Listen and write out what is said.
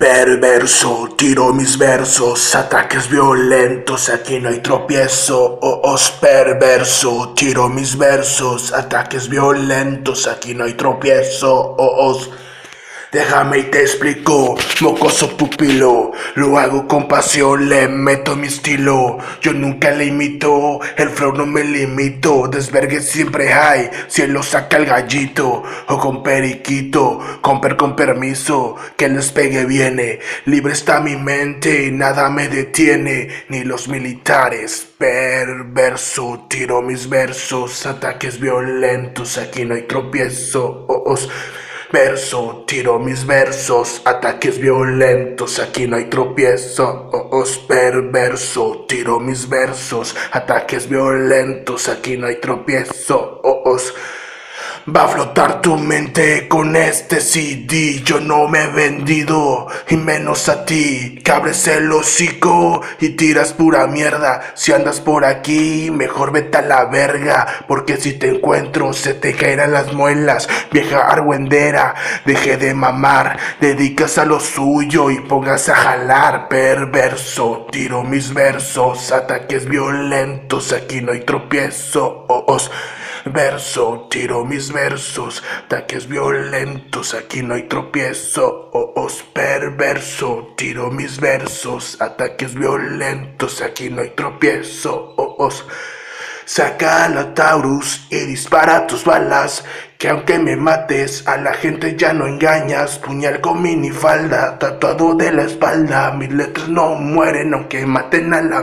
Perverso, tiro mis versos, ataques violentos, aquí no hay tropiezo. Oh, os perverso, tiro mis versos, ataques violentos, aquí no hay tropiezo. Oh, os Déjame y te explico, mocoso pupilo, lo hago con pasión, le meto mi estilo, yo nunca le imito, el flow no me limito, desvergue siempre hay, cielo saca el gallito, o con periquito, con per con permiso, que les pegue viene, libre está mi mente y nada me detiene, ni los militares, perverso, tiro mis versos, ataques violentos, aquí no hay tropiezo, Verso, tiro mis versos, ataques violentos, aquí no hay tropiezo. Os perverso, tiro mis versos, ataques violentos, aquí no hay tropiezo. Va a flotar tu mente con este CD. Yo no me he vendido, y menos a ti. Que abres el hocico y tiras pura mierda. Si andas por aquí, mejor vete a la verga. Porque si te encuentro, se te caerán las muelas. Vieja argüendera, deje de mamar. Dedicas a lo suyo y pongas a jalar. Perverso, tiro mis versos. Ataques violentos, aquí no hay tropiezo. Verso, tiro mis versos, ataques violentos, aquí no hay tropiezo. Oh, os perverso, tiro mis versos, ataques violentos, aquí no hay tropiezo. Oh, os Saca la Taurus y dispara tus balas. Que aunque me mates, a la gente ya no engañas. Puñal con minifalda, tatuado de la espalda. Mis letras no mueren aunque maten a la